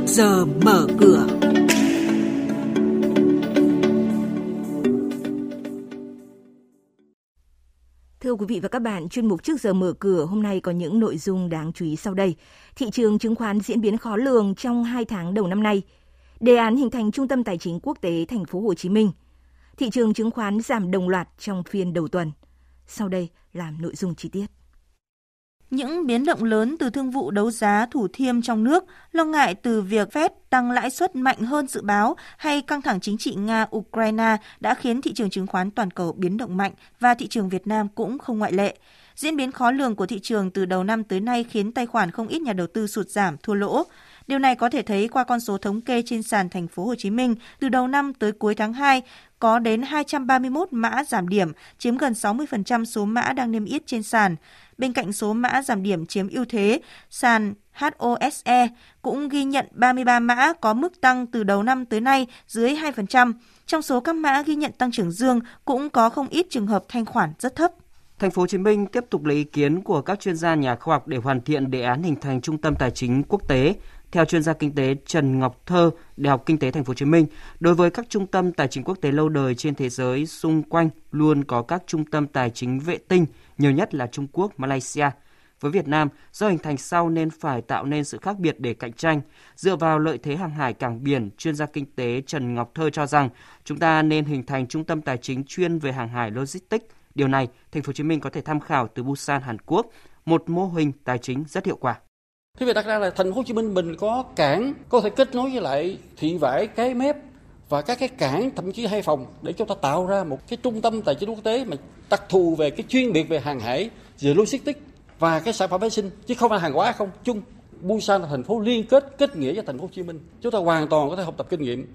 trước giờ mở cửa. Thưa quý vị và các bạn, chuyên mục trước giờ mở cửa hôm nay có những nội dung đáng chú ý sau đây. Thị trường chứng khoán diễn biến khó lường trong 2 tháng đầu năm nay. Đề án hình thành trung tâm tài chính quốc tế thành phố Hồ Chí Minh. Thị trường chứng khoán giảm đồng loạt trong phiên đầu tuần. Sau đây là nội dung chi tiết. Những biến động lớn từ thương vụ đấu giá thủ thiêm trong nước, lo ngại từ việc Fed tăng lãi suất mạnh hơn dự báo hay căng thẳng chính trị Nga-Ukraine đã khiến thị trường chứng khoán toàn cầu biến động mạnh và thị trường Việt Nam cũng không ngoại lệ. Diễn biến khó lường của thị trường từ đầu năm tới nay khiến tài khoản không ít nhà đầu tư sụt giảm, thua lỗ. Điều này có thể thấy qua con số thống kê trên sàn thành phố Hồ Chí Minh từ đầu năm tới cuối tháng 2 có đến 231 mã giảm điểm, chiếm gần 60% số mã đang niêm yết trên sàn. Bên cạnh số mã giảm điểm chiếm ưu thế, sàn HOSE cũng ghi nhận 33 mã có mức tăng từ đầu năm tới nay dưới 2%. Trong số các mã ghi nhận tăng trưởng dương cũng có không ít trường hợp thanh khoản rất thấp. Thành phố Hồ Chí Minh tiếp tục lấy ý kiến của các chuyên gia nhà khoa học để hoàn thiện đề án hình thành trung tâm tài chính quốc tế. Theo chuyên gia kinh tế Trần Ngọc Thơ, Đại học Kinh tế Thành phố Hồ Chí Minh, đối với các trung tâm tài chính quốc tế lâu đời trên thế giới xung quanh luôn có các trung tâm tài chính vệ tinh, nhiều nhất là Trung Quốc, Malaysia. Với Việt Nam, do hình thành sau nên phải tạo nên sự khác biệt để cạnh tranh. Dựa vào lợi thế hàng hải cảng biển, chuyên gia kinh tế Trần Ngọc Thơ cho rằng chúng ta nên hình thành trung tâm tài chính chuyên về hàng hải logistics. Điều này, Thành phố Hồ Chí Minh có thể tham khảo từ Busan, Hàn Quốc, một mô hình tài chính rất hiệu quả. Thế việc đặt ra là thành phố Hồ Chí Minh mình có cảng có thể kết nối với lại thị vải cái mép và các cái cảng thậm chí hai phòng để chúng ta tạo ra một cái trung tâm tài chính quốc tế mà đặc thù về cái chuyên biệt về hàng hải, về logistics và cái sản phẩm vệ sinh chứ không phải hàng hóa không chung. Busan là thành phố liên kết kết nghĩa với thành phố Hồ Chí Minh. Chúng ta hoàn toàn có thể học tập kinh nghiệm.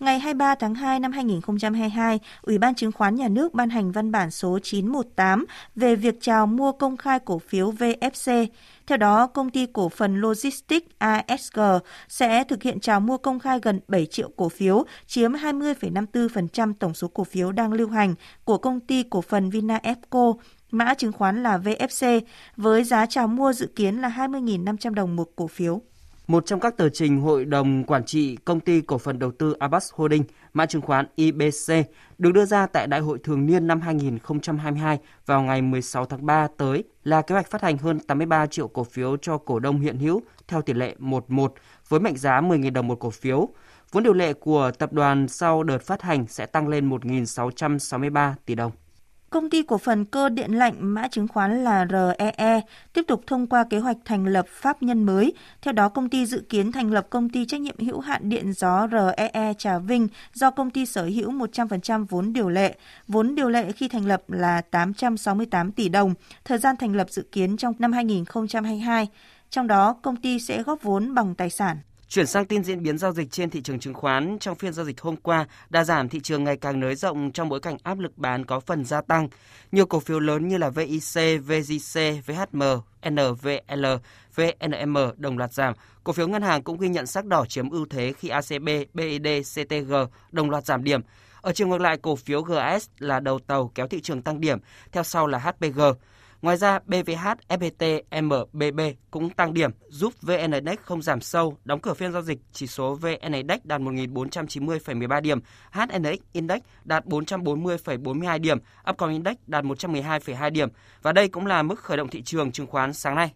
Ngày 23 tháng 2 năm 2022, Ủy ban Chứng khoán Nhà nước ban hành văn bản số 918 về việc chào mua công khai cổ phiếu VFC. Theo đó, công ty cổ phần Logistics ASG sẽ thực hiện chào mua công khai gần 7 triệu cổ phiếu, chiếm 20,54% tổng số cổ phiếu đang lưu hành của công ty cổ phần VinaFco, mã chứng khoán là VFC, với giá chào mua dự kiến là 20.500 đồng một cổ phiếu. Một trong các tờ trình Hội đồng Quản trị Công ty Cổ phần Đầu tư Abbas Holding, mã chứng khoán IBC, được đưa ra tại Đại hội thường niên năm 2022 vào ngày 16 tháng 3 tới là kế hoạch phát hành hơn 83 triệu cổ phiếu cho cổ đông hiện hữu theo tỷ lệ 1-1 với mệnh giá 10.000 đồng một cổ phiếu. Vốn điều lệ của tập đoàn sau đợt phát hành sẽ tăng lên 1.663 tỷ đồng. Công ty cổ phần cơ điện lạnh mã chứng khoán là REE e, tiếp tục thông qua kế hoạch thành lập pháp nhân mới. Theo đó, công ty dự kiến thành lập công ty trách nhiệm hữu hạn điện gió REE e Trà Vinh do công ty sở hữu 100% vốn điều lệ. Vốn điều lệ khi thành lập là 868 tỷ đồng. Thời gian thành lập dự kiến trong năm 2022. Trong đó, công ty sẽ góp vốn bằng tài sản. Chuyển sang tin diễn biến giao dịch trên thị trường chứng khoán, trong phiên giao dịch hôm qua, đa giảm thị trường ngày càng nới rộng trong bối cảnh áp lực bán có phần gia tăng. Nhiều cổ phiếu lớn như là VIC, VGC, VHM, NVL, VNM đồng loạt giảm. Cổ phiếu ngân hàng cũng ghi nhận sắc đỏ chiếm ưu thế khi ACB, BID, CTG đồng loạt giảm điểm. Ở chiều ngược lại, cổ phiếu GS là đầu tàu kéo thị trường tăng điểm, theo sau là HPG. Ngoài ra, BVH, FPT, MBB cũng tăng điểm, giúp VN Index không giảm sâu, đóng cửa phiên giao dịch chỉ số VN Index đạt 1.490,13 điểm, HNX Index đạt 440,42 điểm, Upcom Index đạt 112,2 điểm. Và đây cũng là mức khởi động thị trường chứng khoán sáng nay.